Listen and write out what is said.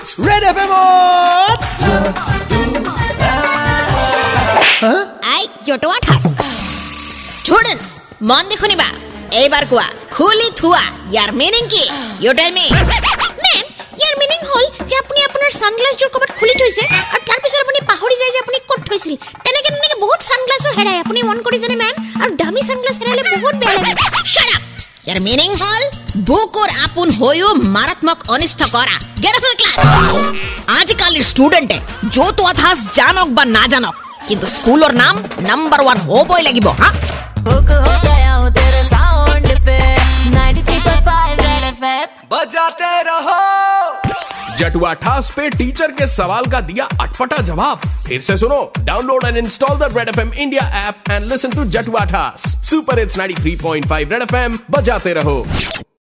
Red FM আই Jatua Thaas students মন দি শুনিবা এইবাৰ কোৱা খুলি থোৱা ইয়াৰ মিনিং কি ইউ টেল মি মেম ইয়াৰ মিনিং হ'ল যে আপুনি আপোনাৰ ছানগ্লাছযোৰ ক'ৰবাত খুলি থৈছে আৰু তাৰপিছত আপুনি পাহৰি যায় যে আপুনি ক'ত থৈছিল তেনেকে তেনেকে বহুত ছানগ্লাছো হেৰায় আপুনি মন কৰিছেনে মেম আৰু দামী ছানগ্লাছ হেৰালে বহুত বেয়া লাগে Shut up! ইয়াৰ মিনিং হ'ল বুকুৰ আপোন হৈও মাৰাত্মক অনিষ্ট কৰা গেট অফ ক্লাছ আজিকালিৰ ষ্টুডেণ্টে য'ত অথাচ জানক বা নাজানক কিন্তু স্কুলৰ নাম নাম্বাৰ ওৱান হ'বই লাগিব হা हुक हो गया हूँ तेरे साउंड पे 93.5 रेड एफएम बजाते रहो जटुआ ठास पे टीचर के सवाल का दिया अटपटा जवाब। फिर से सुनो download and install the Red F M India app and listen to Jatua Thaas. Super it's 93.5 Red F M बजाते रहो।